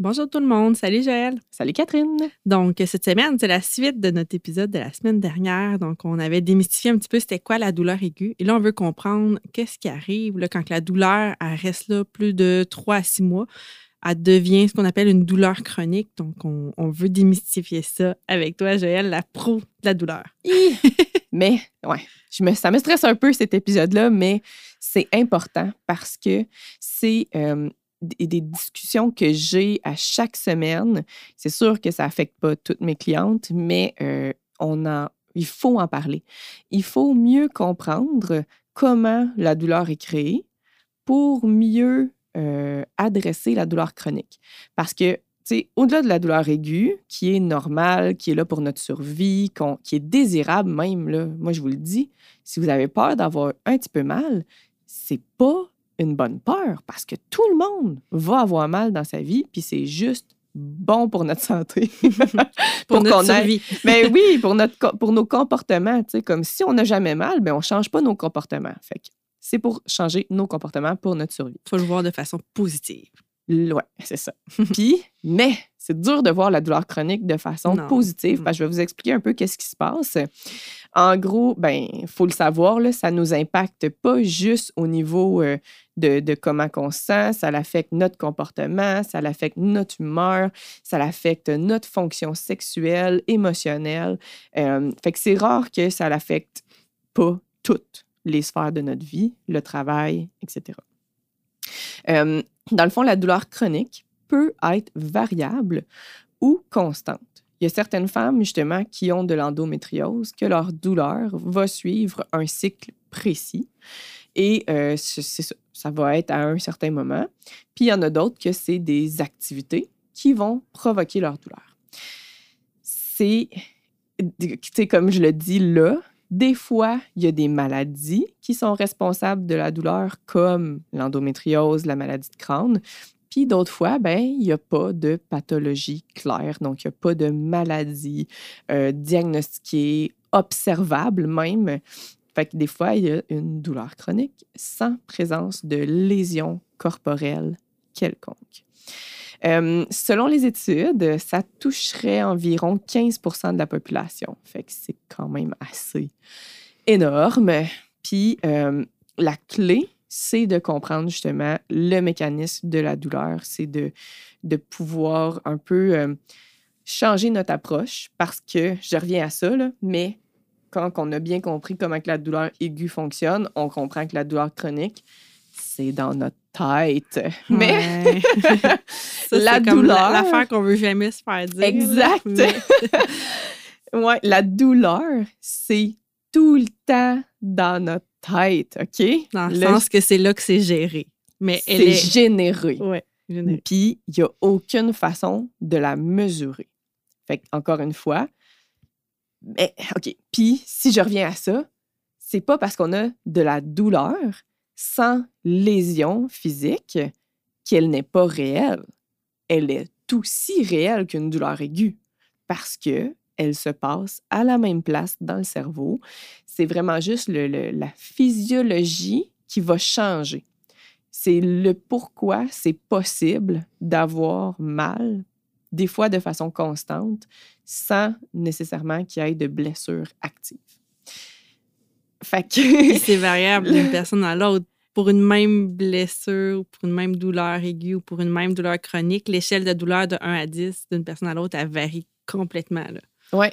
Bonjour tout le monde, salut Joël. Salut Catherine. Donc, cette semaine, c'est la suite de notre épisode de la semaine dernière. Donc, on avait démystifié un petit peu c'était quoi la douleur aiguë. Et là, on veut comprendre qu'est-ce qui arrive là, quand la douleur elle reste là plus de 3 à 6 mois. Elle devient ce qu'on appelle une douleur chronique. Donc, on, on veut démystifier ça avec toi, Joël, la pro de la douleur. mais, ouais, je me, ça me stresse un peu cet épisode-là, mais c'est important parce que c'est. euh, des des discussions que j'ai à chaque semaine. C'est sûr que ça n'affecte pas toutes mes clientes, mais euh, on en, il faut en parler. Il faut mieux comprendre comment la douleur est créée pour mieux euh, adresser la douleur chronique. Parce que, au-delà de la douleur aiguë, qui est normale, qui est là pour notre survie, qui est désirable même, là, moi je vous le dis, si vous avez peur d'avoir un petit peu mal, c'est pas une bonne peur parce que tout le monde va avoir mal dans sa vie, puis c'est juste bon pour notre santé. Pour, notre survie. Mais oui, pour, notre, pour nos comportements, tu sais, comme si on n'a jamais mal, ben on ne change pas nos comportements. Fait que c'est pour changer nos comportements pour notre survie. Il faut le voir de façon positive. Ouais, c'est ça. Puis, mais c'est dur de voir la douleur chronique de façon Non. positive. Mm. parce que je vais vous expliquer un peu qu'est-ce qui se passe. En gros, ben, faut le savoir, là, ça nous impacte pas juste au niveau euh, de, de comment on se sent, ça l'affecte notre comportement, ça l'affecte notre humeur, ça l'affecte notre fonction sexuelle, émotionnelle. Euh, fait que c'est rare que ça l'affecte pas toutes les sphères de notre vie, le travail, etc. Euh, dans le fond, la douleur chronique peut être variable ou constante. Il y a certaines femmes, justement, qui ont de l'endométriose, que leur douleur va suivre un cycle précis. Et euh, ça, ça va être à un certain moment. Puis il y en a d'autres que c'est des activités qui vont provoquer leur douleur. C'est, comme je le dis là, des fois, il y a des maladies qui sont responsables de la douleur, comme l'endométriose, la maladie de Crohn. Puis d'autres fois, ben, il n'y a pas de pathologie claire, donc il n'y a pas de maladie euh, diagnostiquée, observable même. Fait que des fois, il y a une douleur chronique sans présence de lésion corporelle quelconque. Euh, selon les études, ça toucherait environ 15% de la population. Fait que c'est quand même assez énorme. Puis euh, la clé, c'est de comprendre justement le mécanisme de la douleur. C'est de, pouvoir un peu euh, changer notre approche parce que, je reviens à ça, mais quand on a bien compris comment que la douleur aiguë fonctionne, on comprend que la douleur chronique, c'est dans notre tête. Mais Ouais. Ça, La douleur- L'affaire qu'on veut jamais se faire dire. Exact. Mais- ouais, la douleur, c'est tout le temps dans notre tête, OK? Dans le Le- sens que c'est là que c'est géré. Mais elle est. généré. Ouais, généré. Puis, il n'y a aucune façon de la mesurer. Fait encore une fois, mais, OK. Puis, si je reviens à ça, c'est pas parce qu'on a de la douleur sans lésion physique qu'elle n'est pas réelle. Elle est aussi réelle qu'une douleur aiguë parce que elle se passe à la même place dans le cerveau. C'est vraiment juste le- le- la physiologie qui va changer. C'est le pourquoi c'est possible d'avoir mal, des fois de façon constante, sans nécessairement qu'il y ait de blessures actives. Fait que. c'est variable d'une personne à l'autre. Pour une même blessure, ou pour une même douleur aiguë ou pour une même douleur chronique, l'échelle de douleur de 1 à 10 d'une personne à l'autre, elle varie complètement. Ouais.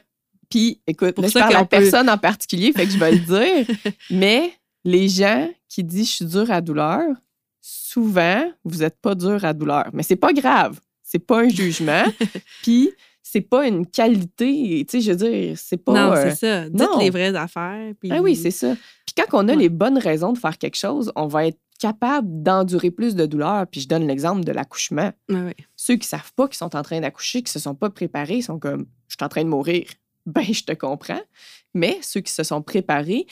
Puis, écoute, Pour là, je ça parle à qu'on peut- personne en particulier, fait que je vais le dire. mais les gens qui disent je suis dur à douleur, souvent, vous n'êtes pas dur à douleur. Mais c'est pas grave. C'est pas un jugement. Puis, c'est pas une qualité. Tu sais, je veux dire, c'est pas. non, euh, c'est ça. Dites non. les vraies affaires. Puis... Ah oui, c'est ça. Puis quand on a Ouais. les bonnes raisons de faire quelque chose, on va être capable d'endurer plus de douleur. Puis je donne l'exemple de l'accouchement. Ah oui. Ceux qui savent pas qu'ils sont en train d'accoucher, qui se sont pas préparés, sont comme je suis en train de mourir. Ben, je te comprends. Mais ceux qui se sont préparés,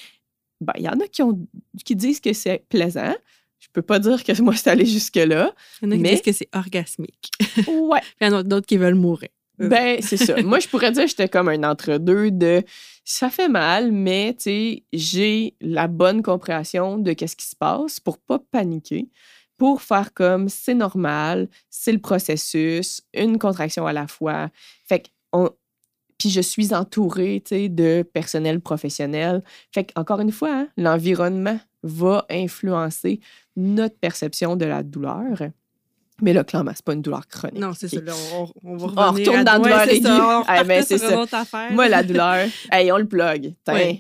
ben, il y en a qui, ont, qui disent que c'est plaisant. Je peux pas dire que moi, c'est allé jusque-là. Il y en a qui Mais- disent que c'est orgasmique. Ouais. Puis il y en a d'autres qui veulent mourir. Ben, c'est ça. Moi, je pourrais dire que j'étais comme un entre-deux de ça fait mal, mais tu j'ai la bonne compréhension de qu'est-ce qui se passe pour pas paniquer, pour faire comme c'est normal, c'est le processus, une contraction à la fois. Fait puis je suis entourée, de personnel professionnel. Fait que, encore une fois, hein, l'environnement va influencer notre perception de la douleur. Mais là, clairement, c'est pas une douleur chronique. Non, c'est ça. Là, on, on va On revenir retourne à- dans la douleur aiguë. ça, on c'est sur ça. une autre affaire. Moi, la douleur, hey, on le plug.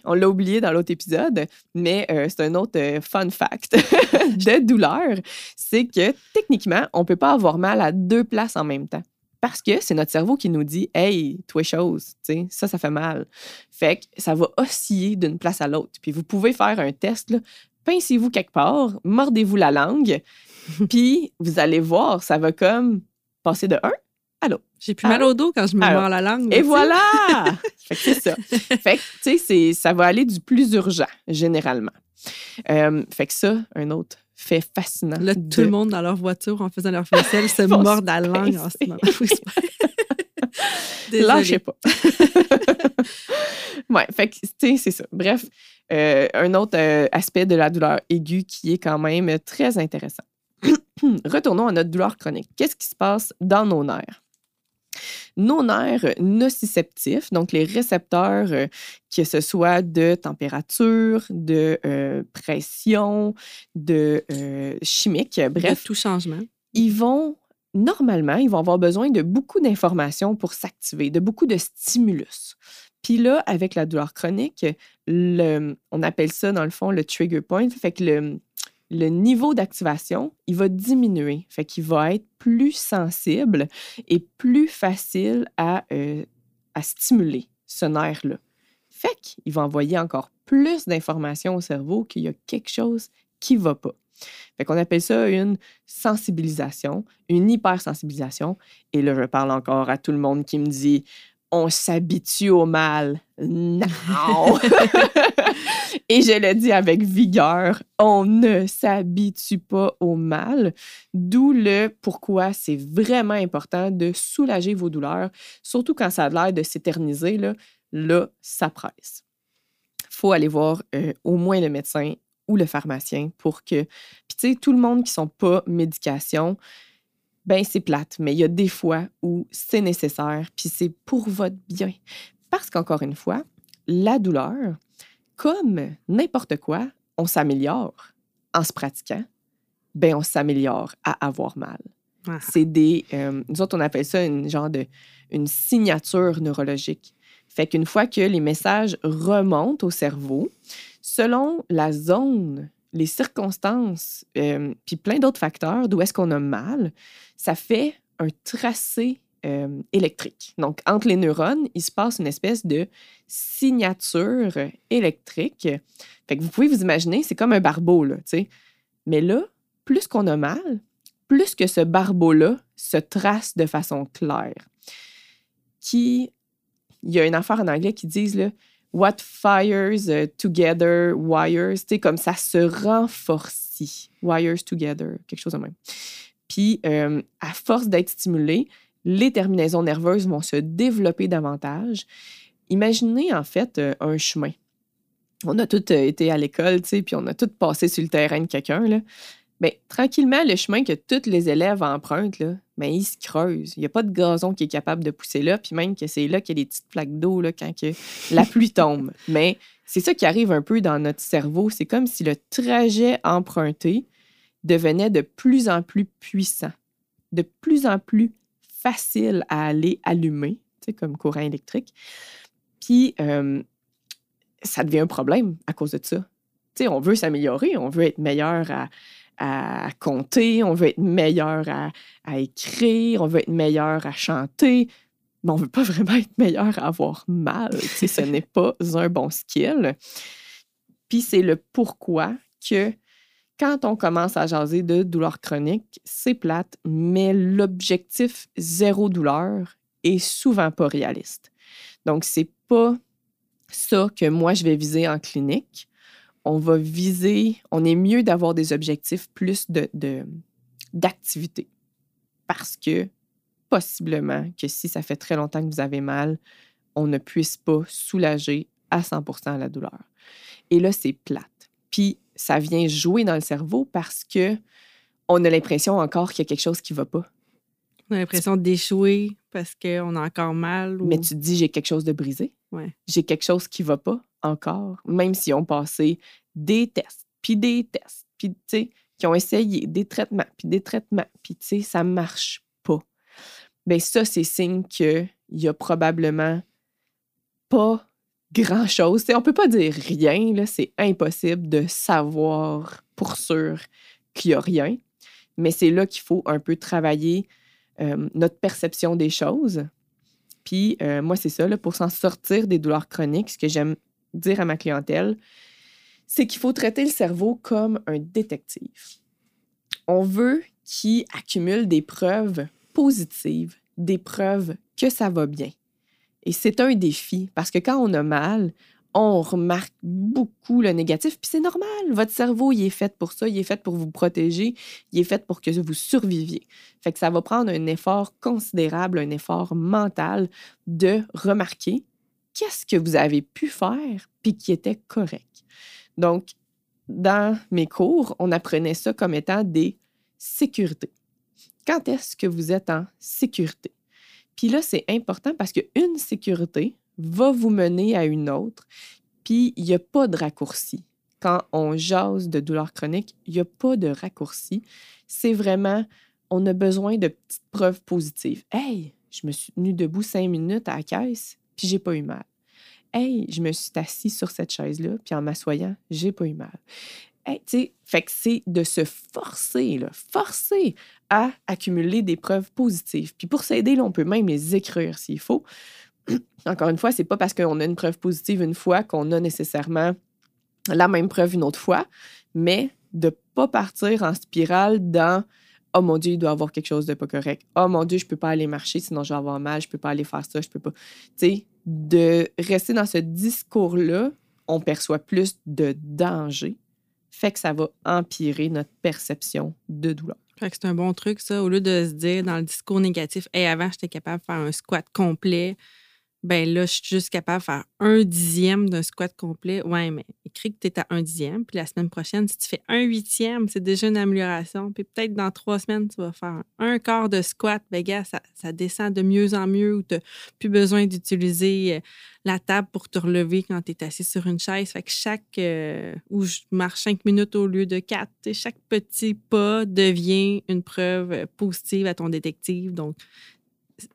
On l'a oublié dans l'autre épisode, mais euh, c'est un autre euh, fun fact de douleur. C'est que techniquement, on ne peut pas avoir mal à deux places en même temps. Parce que c'est notre cerveau qui nous dit Hey, toi, chose, tu sais, ça, ça fait mal. Fait que ça va osciller d'une place à l'autre. Puis vous pouvez faire un test, pincez-vous quelque part, mordez-vous la langue, puis vous allez voir, ça va comme passer de un à l'autre. J'ai plus mal au dos quand je me mords la langue. Et sais. voilà! fait que c'est ça. Fait que, tu sais, ça va aller du plus urgent, généralement. Euh, fait que ça, un autre fait fascinant. Là, de- tout le monde dans leur voiture, en faisant leur vaisselle, se mord la langue. en mordant. Oui, c'est- Désolée. Lâchez pas. ouais, fait que, tu sais, c'est ça. Bref, euh, un autre euh, aspect de la douleur aiguë qui est quand même très intéressant. Retournons à notre douleur chronique. Qu'est-ce qui se passe dans nos nerfs? Nos nerfs nociceptifs, donc les récepteurs, euh, que ce soit de température, de euh, pression, de euh, chimique, Bref, tout changement. ils vont, normalement, ils vont avoir besoin de beaucoup d'informations pour s'activer, de beaucoup de stimulus. Puis là, avec la douleur chronique, le, on appelle ça, dans le fond, le trigger point. Fait que le, le niveau d'activation, il va diminuer. Fait qu'il va être plus sensible et plus facile à, euh, à stimuler ce nerf-là. Fait qu'il va envoyer encore plus d'informations au cerveau qu'il y a quelque chose qui ne va pas. Fait qu'on appelle ça une sensibilisation, une hypersensibilisation. Et là, je parle encore à tout le monde qui me dit on s'habitue au mal. Non! Et je le dis avec vigueur, on ne s'habitue pas au mal. D'où le pourquoi c'est vraiment important de soulager vos douleurs, surtout quand ça a l'air de s'éterniser. Là, là, ça presse. faut aller voir euh, au moins le médecin ou le pharmacien pour que. Puis, tu sais, tout le monde qui sont pas médication, ben c'est plate, mais il y a des fois où c'est nécessaire, puis c'est pour votre bien. Parce qu'encore une fois, la douleur, comme n'importe quoi, on s'améliore en se pratiquant, ben on s'améliore à avoir mal. Ah. C'est des. euh, nous autres, on appelle ça une genre de. une signature neurologique. Fait qu'une fois que les messages remontent au cerveau, selon la zone, les circonstances, euh, puis plein d'autres facteurs d'où est-ce qu'on a mal, ça fait un tracé euh, électrique. Donc, entre les neurones, il se passe une espèce de signature électrique. Fait que vous pouvez vous imaginer, c'est comme un barbeau, là, tu sais. Mais là, plus qu'on a mal, plus que ce barbeau-là se trace de façon claire. Qui, il y a une affaire en anglais qui disent, là, What fires uh, together wires, tu comme ça se renforcit. Wires together, quelque chose de même. Puis, euh, à force d'être stimulé, les terminaisons nerveuses vont se développer davantage. Imaginez en fait euh, un chemin. On a tous euh, été à l'école, tu sais, puis on a tous passé sur le terrain de quelqu'un. Bien, tranquillement, le chemin que tous les élèves empruntent, là, ben, il se creuse. Il n'y a pas de gazon qui est capable de pousser là, puis même que c'est là qu'il y a des petites plaques d'eau quand que la pluie tombe. Mais c'est ça qui arrive un peu dans notre cerveau. C'est comme si le trajet emprunté devenait de plus en plus puissant, de plus en plus facile à aller allumer, comme courant électrique. Puis, euh, ça devient un problème à cause de ça. On veut s'améliorer, on veut être meilleur à, à compter, on veut être meilleur à, écrire, on veut être meilleur à chanter, mais on veut pas vraiment être meilleur à avoir mal. Ce n'est pas un bon skill. Puis c'est le pourquoi que quand on commence à jaser de douleur chronique, c'est plate, mais l'objectif zéro douleur est souvent pas réaliste. Donc, c'est pas ça que moi je vais viser en clinique. On va viser, on est mieux d'avoir des objectifs plus de, de- d'activité. Parce que possiblement que si ça fait très longtemps que vous avez mal, on ne puisse pas soulager à 100% la douleur. Et là, c'est plate. Puis ça vient jouer dans le cerveau parce que on a l'impression encore qu'il y a quelque chose qui va pas. On a l'impression d'échouer parce qu'on a encore mal. Ou... Mais tu te dis, j'ai quelque chose de brisé. J'ai quelque chose qui va pas encore, même si on passé des tests, puis des tests, puis tu sais, qui ont essayé des traitements, puis des traitements, puis tu sais, ça marche pas. Bien, ça, c'est signe qu'il y a probablement pas grand-chose. On peut pas dire rien, là, c'est impossible de savoir pour sûr qu'il y a rien. Mais c'est là qu'il faut un peu travailler euh, notre perception des choses. Puis euh, moi, c'est ça, pour s'en sortir des douleurs chroniques, ce que j'aime dire à ma clientèle, c'est qu'il faut traiter le cerveau comme un détective. On veut qu'il accumule des preuves positives, des preuves que ça va bien. Et c'est un défi parce que quand on a mal, on remarque beaucoup le négatif, puis c'est normal. Votre cerveau, il est fait pour ça, il est fait pour vous protéger, il est fait pour que vous surviviez. Fait que ça va prendre un effort considérable, un effort mental de remarquer qu'est-ce que vous avez pu faire puis qui était correct. Donc, dans mes cours, on apprenait ça comme étant des sécurités. Quand est-ce que vous êtes en sécurité? Puis là, c'est important parce qu'une sécurité va vous mener à une autre, puis il n'y a pas de raccourci. Quand on jase de douleur chronique, il n'y a pas de raccourci. C'est vraiment, on a besoin de petites preuves positives. Hey, je me suis tenue debout cinq minutes à la caisse, puis j'ai pas eu mal. Hey, je me suis assis sur cette chaise-là, puis en m'assoyant, j'ai pas eu mal. Hey, tu sais, fait que c'est de se forcer, là, forcer à accumuler des preuves positives. Puis pour s'aider, on peut même les écrire s'il faut. Encore une fois, c'est pas parce qu'on a une preuve positive une fois qu'on a nécessairement la même preuve une autre fois, mais de pas partir en spirale dans Oh mon Dieu, il doit avoir quelque chose de pas correct. Oh mon Dieu, je peux pas aller marcher, sinon je vais avoir mal, je peux pas aller faire ça, je peux pas. Tu sais, de rester dans ce discours-là, on perçoit plus de danger, fait que ça va empirer notre perception de douleur. Fait que c'est un bon truc, ça. Au lieu de se dire dans le discours négatif, hey, avant, j'étais capable de faire un squat complet. Ben là, je suis juste capable de faire un dixième d'un squat complet. Ouais, mais écris que tu es à un dixième. Puis la semaine prochaine, si tu fais un huitième, c'est déjà une amélioration. Puis peut-être dans trois semaines, tu vas faire un quart de squat. Ben gars, ça, descend de mieux en mieux où tu n'as plus besoin d'utiliser euh, la table pour te relever quand tu es assis sur une chaise. Fait que chaque, euh, où je marche cinq minutes au lieu de quatre, chaque petit pas devient une preuve euh, positive à ton détective. Donc,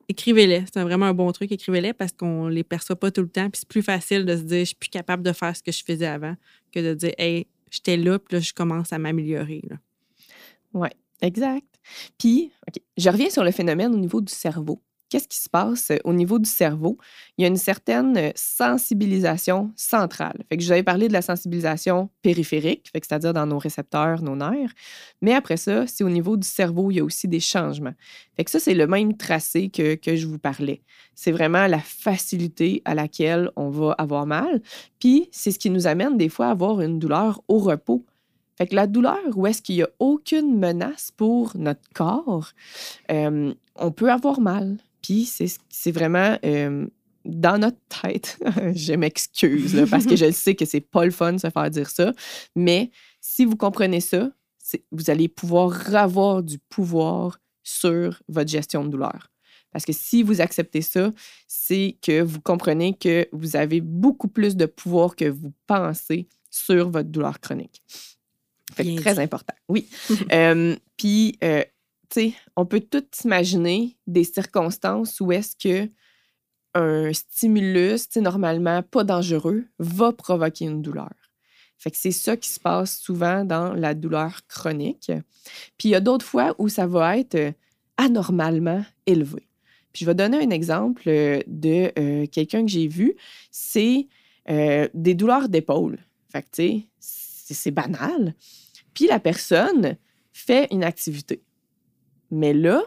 écrivez-les. C'est vraiment un bon truc, écrivez-les parce qu'on les perçoit pas tout le temps. Puis c'est plus facile de se dire, je suis plus capable de faire ce que je faisais avant que de dire, hey, j'étais là, puis là, je commence à m'améliorer. Oui, exact. Puis, OK, je reviens sur le phénomène au niveau du cerveau. Qu'est-ce qui se passe euh, au niveau du cerveau? Il y a une certaine euh, sensibilisation centrale. Fait que je vous avais parlé de la sensibilisation périphérique, fait que c'est-à-dire dans nos récepteurs, nos nerfs. Mais après ça, c'est au niveau du cerveau, il y a aussi des changements. Fait que ça, c'est le même tracé que, que je vous parlais. C'est vraiment la facilité à laquelle on va avoir mal. Puis, c'est ce qui nous amène des fois à avoir une douleur au repos. Fait que la douleur, où est-ce qu'il n'y a aucune menace pour notre corps, euh, on peut avoir mal. Puis c'est vraiment euh, dans notre tête. je m'excuse parce que je sais que c'est pas le fun de se faire dire ça. Mais si vous comprenez ça, vous allez pouvoir avoir du pouvoir sur votre gestion de douleur. Parce que si vous acceptez ça, c'est que vous comprenez que vous avez beaucoup plus de pouvoir que vous pensez sur votre douleur chronique. Fait que très dit. important. Oui. Euh, Puis, euh, on peut tout imaginer des circonstances où est-ce que un stimulus, normalement pas dangereux, va provoquer une douleur. C'est ça qui se passe souvent dans la douleur chronique. Puis il y a d'autres fois où ça va être euh, anormalement élevé. Puis je vais donner un exemple euh, de euh, quelqu'un que j'ai vu. C'est des douleurs d'épaule. C'est banal. Puis la personne fait une activité. Mais là,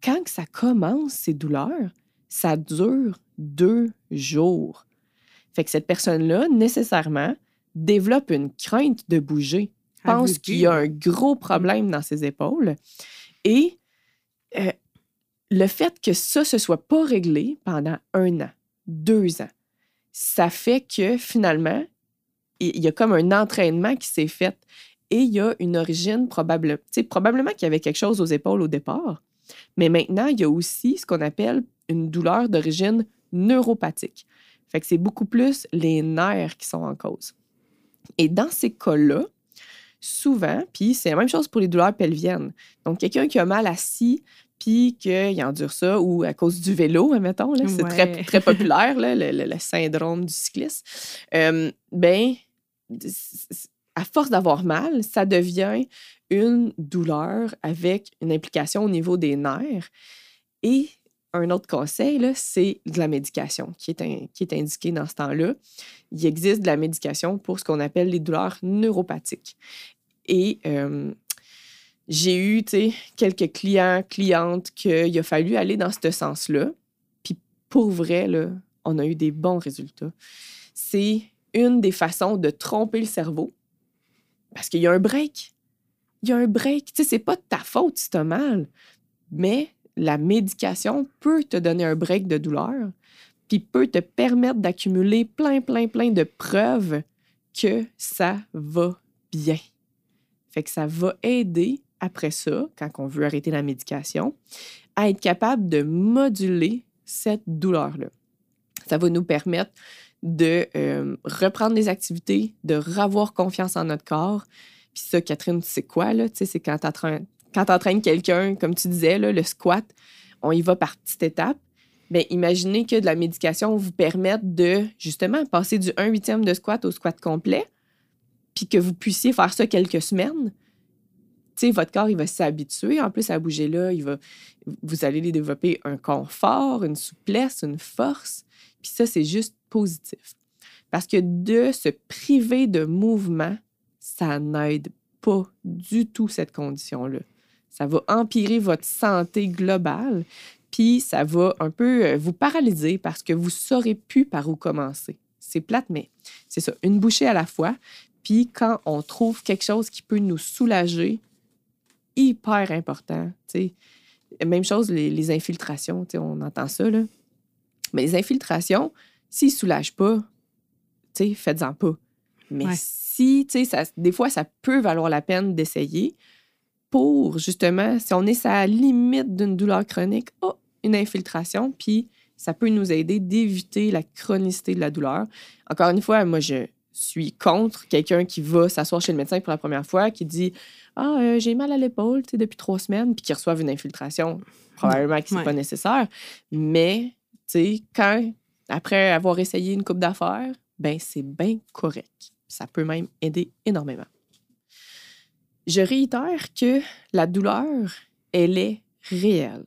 quand que ça commence, ces douleurs, ça dure deux jours. Fait que cette personne-là, nécessairement, développe une crainte de bouger, pense qu'il y a un gros problème dans ses épaules. Et euh, le fait que ça se soit pas réglé pendant un an, deux ans, ça fait que finalement, il y a comme un entraînement qui s'est fait et il y a une origine probable, tu sais, probablement qu'il y avait quelque chose aux épaules au départ, mais maintenant, il y a aussi ce qu'on appelle une douleur d'origine neuropathique. Fait que c'est beaucoup plus les nerfs qui sont en cause. Et dans ces cas-là, souvent, puis c'est la même chose pour les douleurs pelviennes. Donc, quelqu'un qui a mal assis, puis qu'il endure ça, ou à cause du vélo, admettons, là, c'est très, Ouais. très populaire, là, le, le- le syndrome du cycliste, euh, ben, à force d'avoir mal, ça devient une douleur avec une implication au niveau des nerfs. Et un autre conseil, c'est de la médication qui est, qui est indiquée dans ce temps-là. Il existe de la médication pour ce qu'on appelle les douleurs neuropathiques. Et j'ai eu, quelques clients, clientes qu'il a fallu aller dans ce sens-là. Puis pour vrai, là, on a eu des bons résultats. C'est une des façons de tromper le cerveau parce qu'il y a un break. Il y a un break. Tu sais, c'est pas de ta faute si tu as mal, mais la médication peut te donner un break de douleur, puis peut te permettre d'accumuler plein, plein, plein de preuves que ça va bien. Fait que ça va aider après ça, quand on veut arrêter la médication, à être capable de moduler cette douleur-là. Ça va nous permettre de euh, reprendre des activités, de revoir confiance en notre corps. Puis ça, Catherine, c'est quoi, là? Tu sais, c'est quand quand t'entraînes quelqu'un, comme tu disais, là, le squat, on y va par petites étapes. Bien, imaginez que de la médication vous permette de, justement, passer du 1 huitième de squat au squat complet, puis que vous puissiez faire ça quelques semaines. Tu sais, votre corps, il va s'habituer en plus à bouger là. Il va, vous allez développer un confort, une souplesse, une force. Puis ça, c'est juste positif. Parce que de se priver de mouvement, ça n'aide pas du tout cette condition-là. Ça va empirer votre santé globale, puis ça va un peu euh, vous paralyser parce que vous ne saurez plus par où commencer. C'est plate, mais c'est ça, une bouchée à la fois. Puis quand on trouve quelque chose qui peut nous soulager, hyper important. tu sais. Même chose, les, les infiltrations, on entend ça, là. Mais les infiltrations, s'ils ne soulagent pas, faites-en pas. Mais Ouais. si, ça- des fois, ça peut valoir la peine d'essayer pour, justement, si on est à la limite d'une douleur chronique, oh, une infiltration, puis ça peut nous aider d'éviter la chronicité de la douleur. Encore une fois, moi, je suis contre quelqu'un qui va s'asseoir chez le médecin pour la première fois, qui dit Ah, euh, j'ai mal à l'épaule depuis trois semaines, puis qui reçoive une infiltration. Probablement que c'est Ouais. pas nécessaire. Mais, tu sais, quand, après avoir essayé une coupe d'affaires, ben c'est bien correct. Ça peut même aider énormément. Je réitère que la douleur, elle est réelle.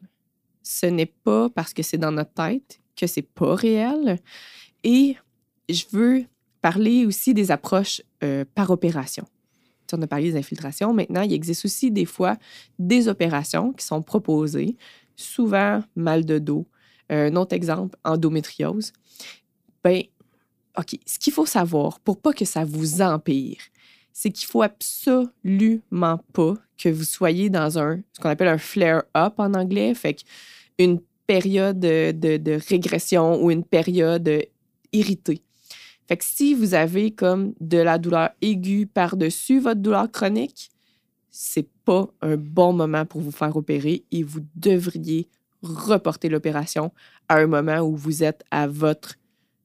Ce n'est pas parce que c'est dans notre tête que c'est pas réel. Et je veux parler aussi des approches euh, par opération. On a parlé des infiltrations. Maintenant, il existe aussi des fois des opérations qui sont proposées, souvent mal de dos. Un autre exemple, endométriose. Ben, OK, ce qu'il faut savoir pour pas que ça vous empire, c'est qu'il faut absolument pas que vous soyez dans un, ce qu'on appelle un flare-up en anglais, fait une période de, de- de régression ou une période irritée. Fait que si vous avez comme de la douleur aiguë par-dessus votre douleur chronique, c'est pas un bon moment pour vous faire opérer et vous devriez reporter l'opération à un moment où vous êtes à votre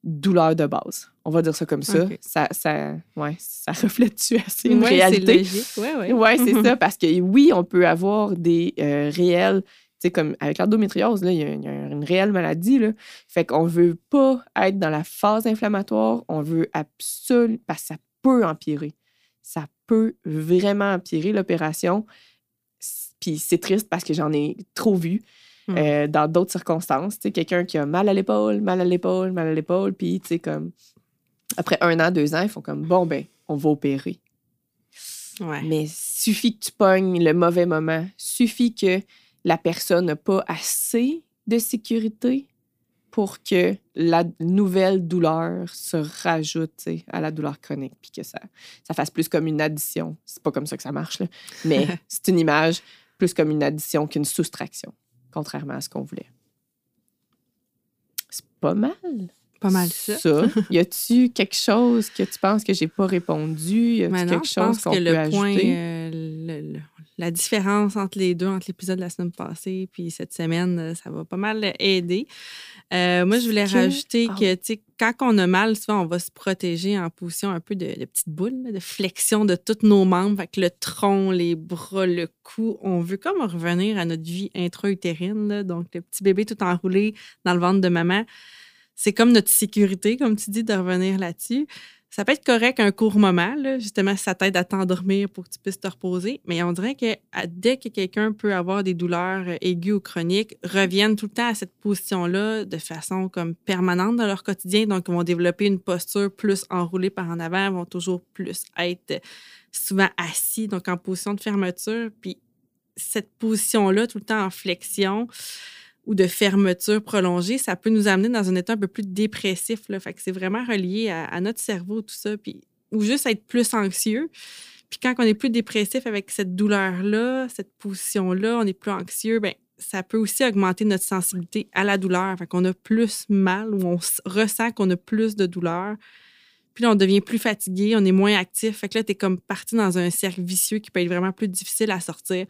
douleur de base. On va dire ça comme ça. Ça, ça, ouais, ça reflète-tu assez une Ouais, réalité? C'est logique. Ouais, ouais. Oui, c'est ça, parce que oui, on peut avoir des euh, réels, tu sais, comme avec l'endométriose, là, il y, a- il y a une réelle maladie, là. Fait qu'on veut pas être dans la phase inflammatoire, on veut absolument, parce que ça peut empirer. Ça peut vraiment empirer l'opération. Puis c'est triste parce que j'en ai trop vu Hmm. euh, dans d'autres circonstances. Tu sais, quelqu'un qui a mal à l'épaule, mal à l'épaule, mal à l'épaule, puis, tu sais, comme, après un an, deux ans, ils font comme, bon, ben, on va opérer. Ouais. Mais suffit que tu pognes le mauvais moment, suffit que la personne n'a pas assez de sécurité pour que la nouvelle douleur se rajoute à la douleur chronique, puis que ça, ça fasse plus comme une addition. C'est pas comme ça que ça marche, là. mais c'est une image plus comme une addition qu'une soustraction, contrairement à ce qu'on voulait. C'est pas mal. Pas mal ça. Y a-tu quelque chose que tu penses que j'ai pas répondu? Y non, quelque je chose qu'on que peut le point, euh, le- le- la différence entre les deux, entre l'épisode de la semaine passée puis cette semaine, euh, ça va pas mal aider. Euh, moi, je voulais Que- rajouter ah. que, tu sais, quand on a mal, souvent, on va se protéger en position un peu de, de petite boule, de flexion de tous nos membres, avec le tronc, les bras, le cou. On veut comme revenir à notre vie intra-utérine, là. donc le petit bébé tout enroulé dans le ventre de maman. C'est comme notre sécurité, comme tu dis, de revenir là-dessus. Ça peut être correct un court moment, là, justement, ça t'aide à t'endormir pour que tu puisses te reposer. Mais on dirait que dès que quelqu'un peut avoir des douleurs euh, aiguës ou chroniques, reviennent tout le temps à cette position-là de façon comme permanente dans leur quotidien. Donc, ils vont développer une posture plus enroulée par en avant, vont toujours plus être euh, souvent assis, donc en position de fermeture. Puis cette position-là, tout le temps en flexion, ou de fermeture prolongée, ça peut nous amener dans un état un peu plus dépressif. Là. Fait que c'est vraiment relié à, notre cerveau, tout ça. Puis, ou juste être plus anxieux. Puis quand on est plus dépressif avec cette douleur-là, cette position-là, on est plus anxieux, ben ça peut aussi augmenter notre sensibilité à la douleur. Fait qu'on a plus mal ou on ressent qu'on a plus de douleur. Puis là, on devient plus fatigué, on est moins actif. Fait que là, tu es comme parti dans un cercle vicieux qui peut être vraiment plus difficile à sortir.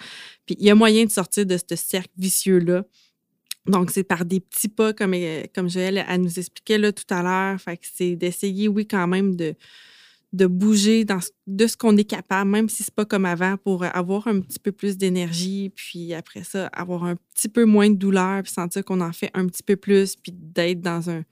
Puis il y a moyen de sortir de ce cercle vicieux-là. Donc, c'est par des petits pas, comme, euh, comme Joël nous expliquait là, tout à l'heure. Fait que c'est d'essayer, oui, quand même, de, de bouger dans, de ce qu'on est capable, même si c'est pas comme avant, pour avoir un petit peu plus d'énergie, puis après ça, avoir un petit peu moins de douleur, puis sentir qu'on en fait un petit peu plus, puis d'être dans un...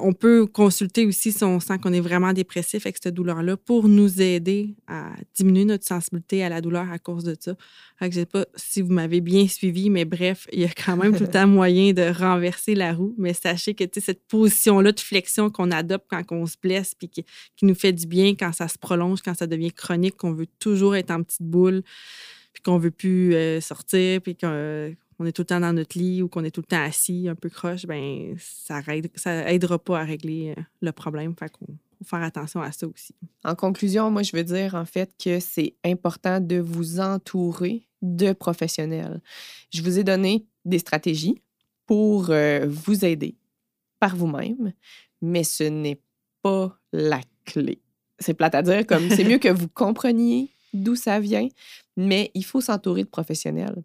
On peut consulter aussi si on sent qu'on est vraiment dépressif avec cette douleur-là pour nous aider à diminuer notre sensibilité à la douleur à cause de ça. Je sais pas si vous m'avez bien suivi, mais bref, il y a quand même tout le temps moyen de renverser la roue. Mais sachez que cette position-là de flexion qu'on adopte quand on se blesse, puis qui, qui nous fait du bien quand ça se prolonge, quand ça devient chronique, qu'on veut toujours être en petite boule, puis qu'on veut plus euh, sortir, puis qu'on on est tout le temps dans notre lit ou qu'on est tout le temps assis, un peu croche, ben ça aide, ça aidera pas à régler euh, le problème. Fait qu'on faut faire attention à ça aussi. En conclusion, moi, je veux dire en fait que c'est important de vous entourer de professionnels. Je vous ai donné des stratégies pour euh, vous aider par vous-même, mais ce n'est pas la clé. C'est plate à dire, comme c'est mieux que vous compreniez d'où ça vient, mais il faut s'entourer de professionnels.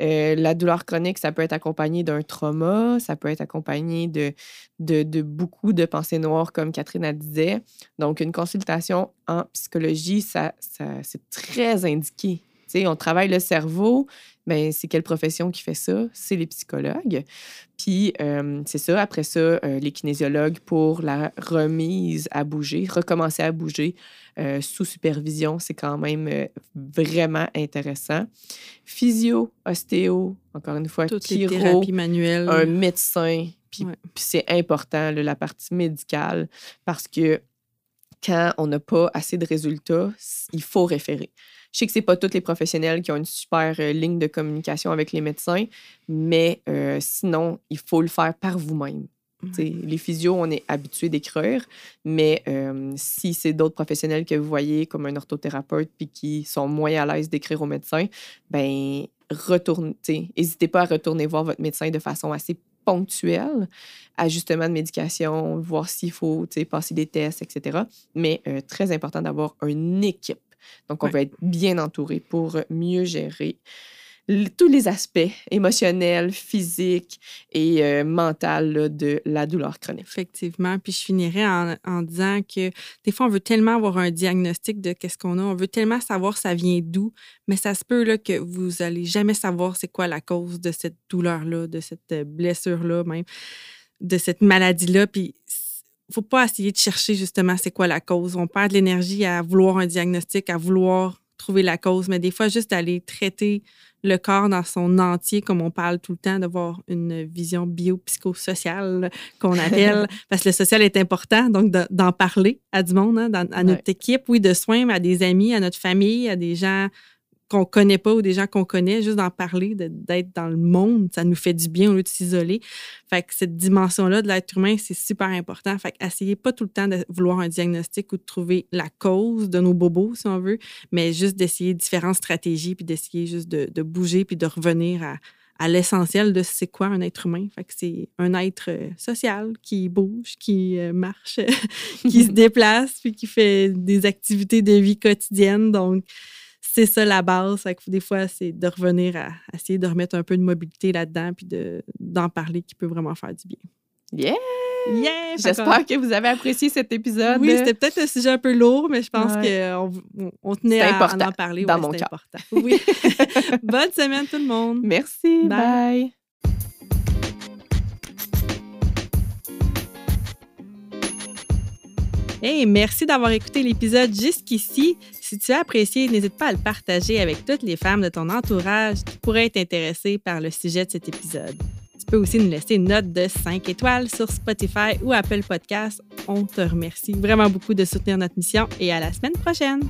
Euh, la douleur chronique, ça peut être accompagné d'un trauma, ça peut être accompagné de, beaucoup de pensées noires, comme Catherine a disait. Donc, une consultation en psychologie, ça, ça, c'est très indiqué. Sais, on travaille le cerveau, mais c'est quelle profession qui fait ça? C'est les psychologues. Puis, euh, c'est ça. Après ça, euh, les kinésiologues pour la remise à bouger, recommencer à bouger euh, sous supervision, c'est quand même vraiment intéressant. Physio, ostéo, encore une fois, Toutes les thérapies manuelles. un médecin. Puis, Ouais. puis c'est important, là, la partie médicale, parce que quand on n'a pas assez de résultats, il faut référer. Je sais que c'est pas tous les professionnels qui ont une super euh, ligne de communication avec les médecins, mais euh, sinon, il faut le faire par vous-même. Les physios, on est habitué d'écrire, mais euh, si c'est d'autres professionnels que vous voyez, comme un orthothérapeute, puis qui sont moins à l'aise d'écrire au médecin, ben retourne, tu sais, n'hésitez pas à retourner voir votre médecin de façon assez ponctuelle, ajustement de médication, voir s'il faut passer des tests, etc. Mais euh, très important d'avoir une équipe. Donc, on Ouais. être bien entouré pour mieux gérer tous les aspects émotionnels, physiques et euh, là, de la douleur chronique. Effectivement. Puis je finirais en, en disant que des fois, on veut tellement avoir un diagnostic de qu'est-ce qu'on a, on veut tellement savoir ça vient d'où, mais ça se peut là, que vous allez jamais savoir c'est quoi la cause de cette douleur-là, de cette euh, blessure-là même, de cette maladie-là. Puis faut pas essayer de chercher justement c'est quoi la cause. On perd de l'énergie à vouloir un diagnostic, à vouloir trouver la cause, mais des fois, juste d'aller traiter le corps dans son entier, comme on parle tout le temps, d'avoir une vision biopsychosociale qu'on appelle, parce que le social est important, donc de- d'en parler à du monde, hein, dans- à notre Ouais. équipe, oui, de soins, mais à des amis, à notre famille, à des gens qu'on connaît pas ou des gens qu'on connaît, juste d'en parler, d'être dans le monde, ça nous fait du bien au lieu de s'isoler. Fait que cette dimension-là de l'être humain, c'est super important. Fait essayez pas tout le temps de vouloir un diagnostic ou de trouver la cause de nos bobos, si on veut, mais juste d'essayer différentes stratégies puis d'essayer juste de, de, bouger puis de revenir à, à l'essentiel de c'est quoi un être humain. Fait que c'est un être euh, social qui bouge, qui euh, marche, qui se déplace, puis qui fait des activités de vie quotidienne. Donc, c'est ça la base. Fait que des fois, c'est de revenir à, essayer de remettre un peu de mobilité là-dedans, puis d'en parler qui peut vraiment faire du bien. Yeah! Yeah! J'espère que vous avez apprécié cet épisode. Oui, c'était peut-être un sujet un peu lourd, mais je pense qu'on on tenait à, en parler. Dans mon cas. important. Oui. Bonne semaine tout le monde. Merci. bye. Hey, merci d'avoir écouté l'épisode jusqu'ici. Si tu as apprécié, n'hésite pas à le partager avec toutes les femmes de ton entourage qui pourraient être intéressées par le sujet de cet épisode. Tu peux aussi nous laisser une note de 5 étoiles sur Spotify ou Apple Podcasts. On te remercie vraiment beaucoup de soutenir notre mission et à la semaine prochaine.